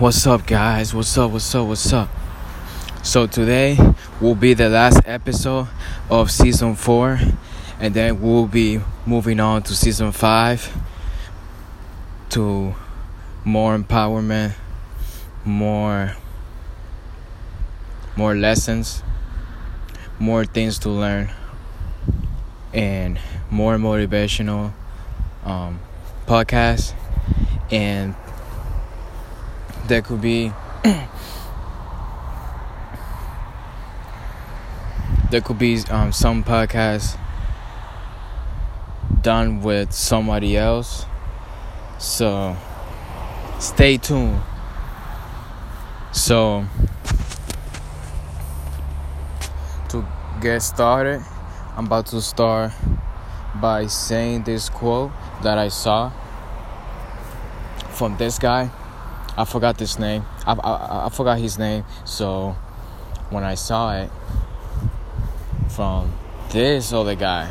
What's up, guys? What's up? What's up? What's up? So, today will be the last episode of season four, and then we'll be moving on to season five to more empowerment, more more lessons, more things to learn, and more motivational um, podcasts and there could be there could be um, some podcasts done with somebody else. So stay tuned. So to get started i'm about to start by saying this quote that i saw from this guy I forgot this name. I, I, I forgot his name. So when I saw it from this other guy,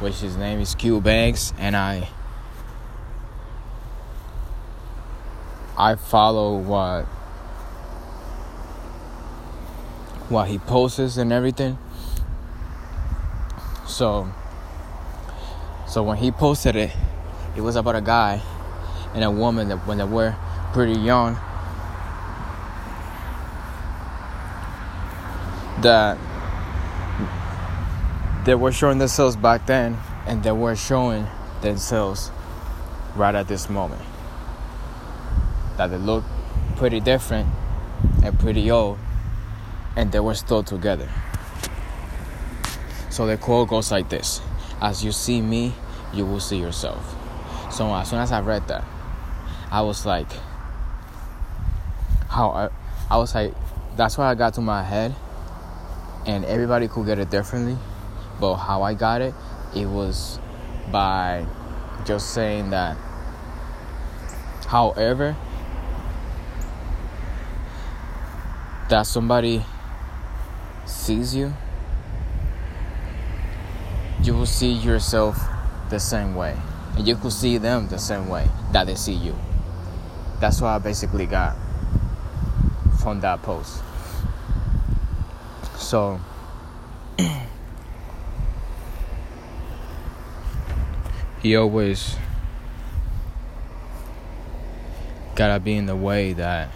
which his name is Q Banks, and I I follow what what he posts and everything. So so when he posted it, it was about a guy and a woman that when they were pretty young that they were showing themselves back then and they were showing themselves right at this moment. That they look pretty different and pretty old and they were still together. So the quote goes like this as you see me you will see yourself. So as soon as i read that i was like how I, I was like, that's why I got to my head, and everybody could get it differently, but how I got it, it was by just saying that. However, that somebody sees you, you will see yourself the same way. And you could see them the same way that they see you. That's what I basically got from that post. So he always gotta be in the way that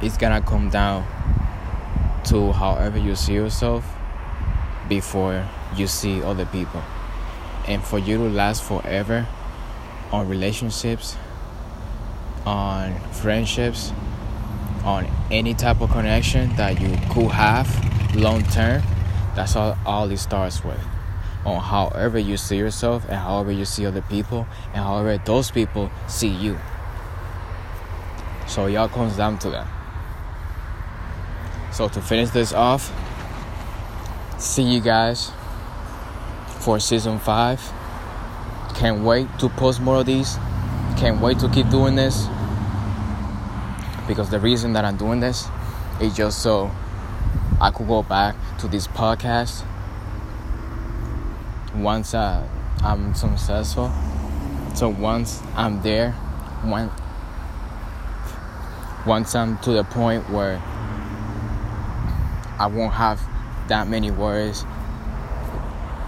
it's gonna come down to however you see yourself before you see other people. And for you to last forever, on relationships, on friendships, on any type of connection that you could have long term. That's all, all it starts with. On however you see yourself and however you see other people and however those people see you. So y'all comes down to that. So to finish this off, see you guys for season five. Can't wait to post more of these. Can't wait to keep doing this. Because the reason that I'm doing this is just so I could go back to this podcast once uh, I'm successful. So once I'm there, when, once I'm to the point where I won't have that many worries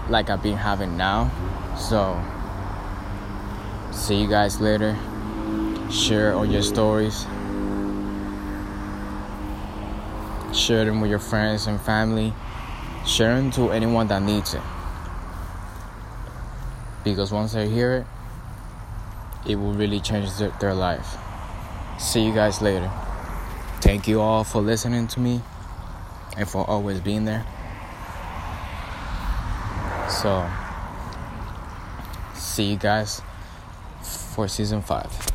like I've been having now. So See you guys later. Share all your stories. Share them with your friends and family. Share them to anyone that needs it. Because once they hear it, it will really change their, their life. See you guys later. Thank you all for listening to me and for always being there. So, see you guys for season 5.